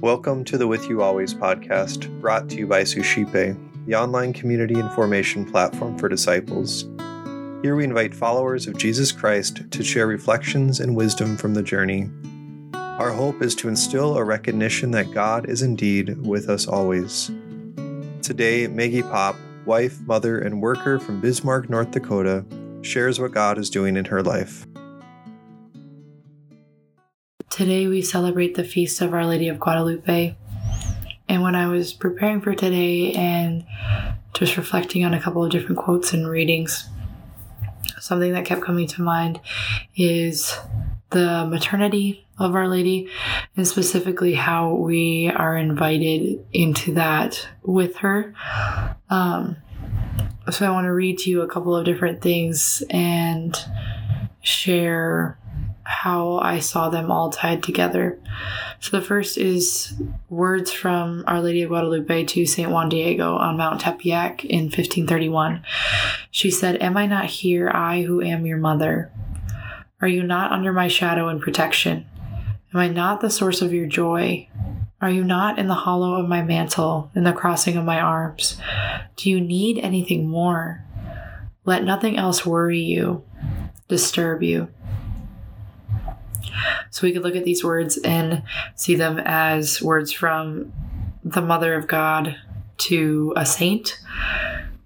Welcome to the With You Always podcast, brought to you by Suscipe, the online community and formation platform for disciples. Here we invite followers of Jesus Christ to share reflections and wisdom from the journey. Our hope is to instill a recognition that God is indeed with us always. Today, Maggie Pop, wife, mother, and worker from Bismarck, North Dakota, shares what God is doing in her life. Today we celebrate the feast of Our Lady of Guadalupe. And when I was preparing for today and just reflecting on a couple of different quotes and readings, something that kept coming to mind is the maternity of Our Lady and specifically how we are invited into that with her. Um, so I want to read to you a couple of different things and share how I saw them all tied together. So the first is words from Our Lady of Guadalupe to St. Juan Diego on Mount Tepeyac in 1531. She said, Am I not here, I who am your mother? Are you not under my shadow and protection? Am I not the source of your joy? Are you not in the hollow of my mantle, in the crossing of my arms? Do you need anything more? Let nothing else worry you, disturb you. So we could look at these words and see them as words from the Mother of God to a saint,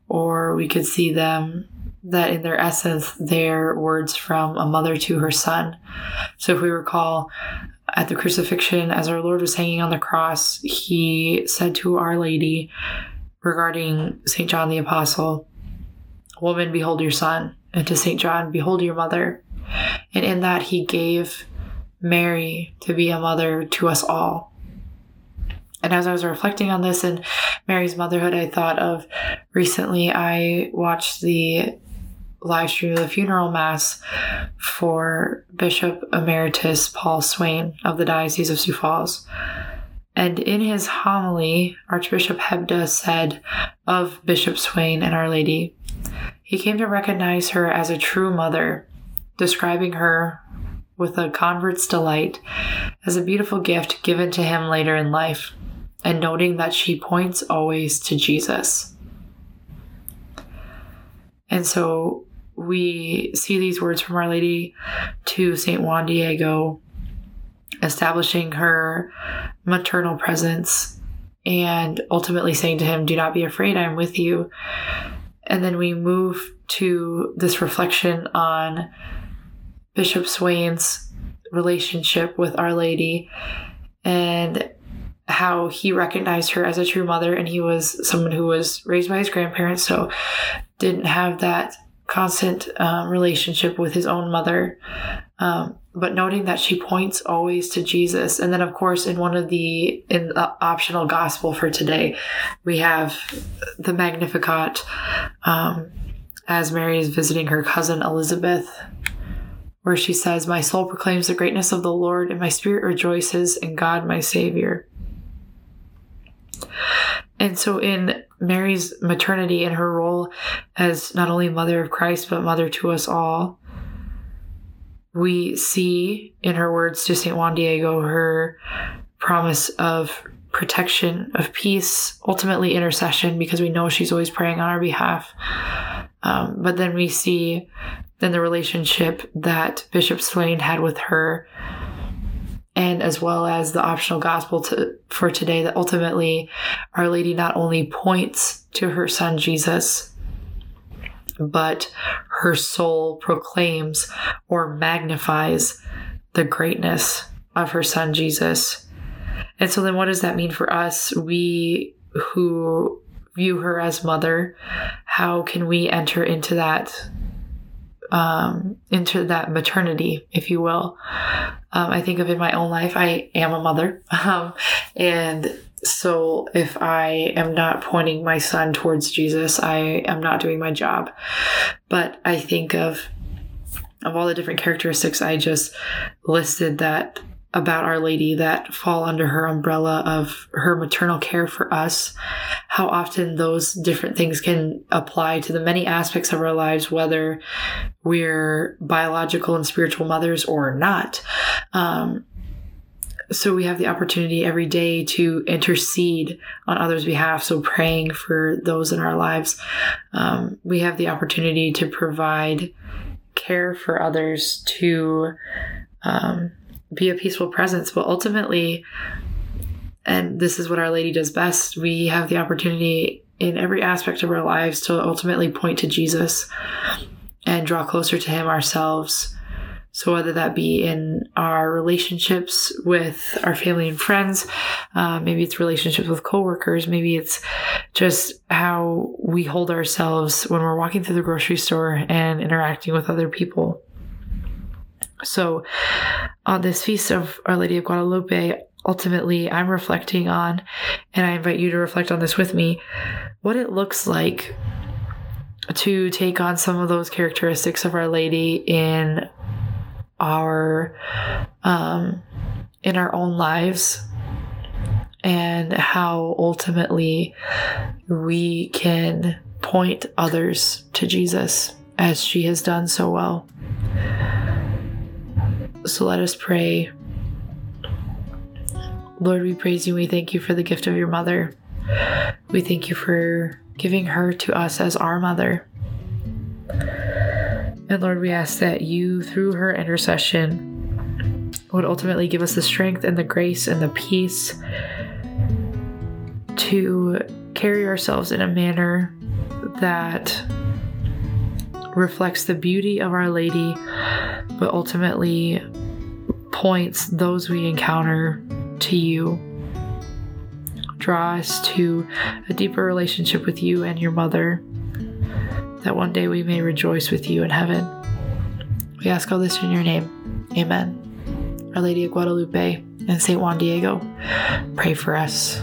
or we could see them that in their essence, they're words from a mother to her son. So if we recall at the crucifixion, as our Lord was hanging on the cross, he said to Our Lady regarding St. John the Apostle, Woman, behold your son. And to St. John, behold your mother. And in that, he gave Mary to be a mother to us all. And as I was reflecting on this and Mary's motherhood, I thought of recently I watched the live stream of the funeral mass for Bishop Emeritus Paul Swain of the Diocese of Sioux Falls. And in his homily, Archbishop Hebda said of Bishop Swain and Our Lady, he came to recognize her as a true mother, describing her with a convert's delight as a beautiful gift given to him later in life, and noting that she points always to Jesus. And so we see these words from Our Lady to St. Juan Diego, establishing her maternal presence and ultimately saying to him, Do not be afraid, I'm with you. And then we move to this reflection on Bishop Swain's relationship with Our Lady and how he recognized her as a true mother and he was someone who was raised by his grandparents so didn't have that constant um, relationship with his own mother. Um, but noting that she points always to jesus and then of course in one of the in the optional gospel for today we have the magnificat um, as mary is visiting her cousin elizabeth where she says, My soul proclaims the greatness of the Lord, and my spirit rejoices in God my Savior. And so, in Mary's maternity and her role as not only mother of Christ, but mother to us all, we see in her words to St. Juan Diego her promise of protection, of peace, ultimately intercession, because we know she's always praying on our behalf. Um, but then we see then the relationship that Bishop Swain had with her, and as well as the optional gospel to, for today, that ultimately Our Lady not only points to her son Jesus, but her soul proclaims or magnifies the greatness of her son Jesus. And so then what does that mean for us? We who view her as mother, how can we enter into that um, into that maternity, if you will. Um, I think of in my own life, I am a mother. Um, and so if I am not pointing my son towards Jesus, I am not doing my job. But I think of of all the different characteristics I just listed that about Our Lady that fall under her umbrella of her maternal care for us, how often those different things can apply to the many aspects of our lives, whether we're biological and spiritual mothers or not. Um, so we have the opportunity every day to intercede on others' behalf. So praying for those in our lives. Um, we have the opportunity to provide care for others, to um, be a peaceful presence. But ultimately, and this is what Our Lady does best, we have the opportunity in every aspect of our lives to ultimately point to Jesus and draw closer to Him ourselves. So, whether that be in our relationships with our family and friends, uh, maybe it's relationships with coworkers, maybe it's just how we hold ourselves when we're walking through the grocery store and interacting with other people. So, on this feast of Our Lady of Guadalupe, ultimately I'm reflecting on, and I invite you to reflect on this with me, what it looks like to take on some of those characteristics of Our Lady in our um, in our own lives and how ultimately we can point others to Jesus as she has done so well. So let us pray. Lord, we praise you. We thank you for the gift of your mother. We thank you for giving her to us as our mother. And Lord, we ask that you, through her intercession, would ultimately give us the strength and the grace and the peace to carry ourselves in a manner that reflects the beauty of Our Lady, but ultimately points those we encounter to you. Draw us to a deeper relationship with you and your mother that one day we may rejoice with you in heaven. We ask all this in your name. Amen. Our Lady of Guadalupe and St. Juan Diego, pray for us.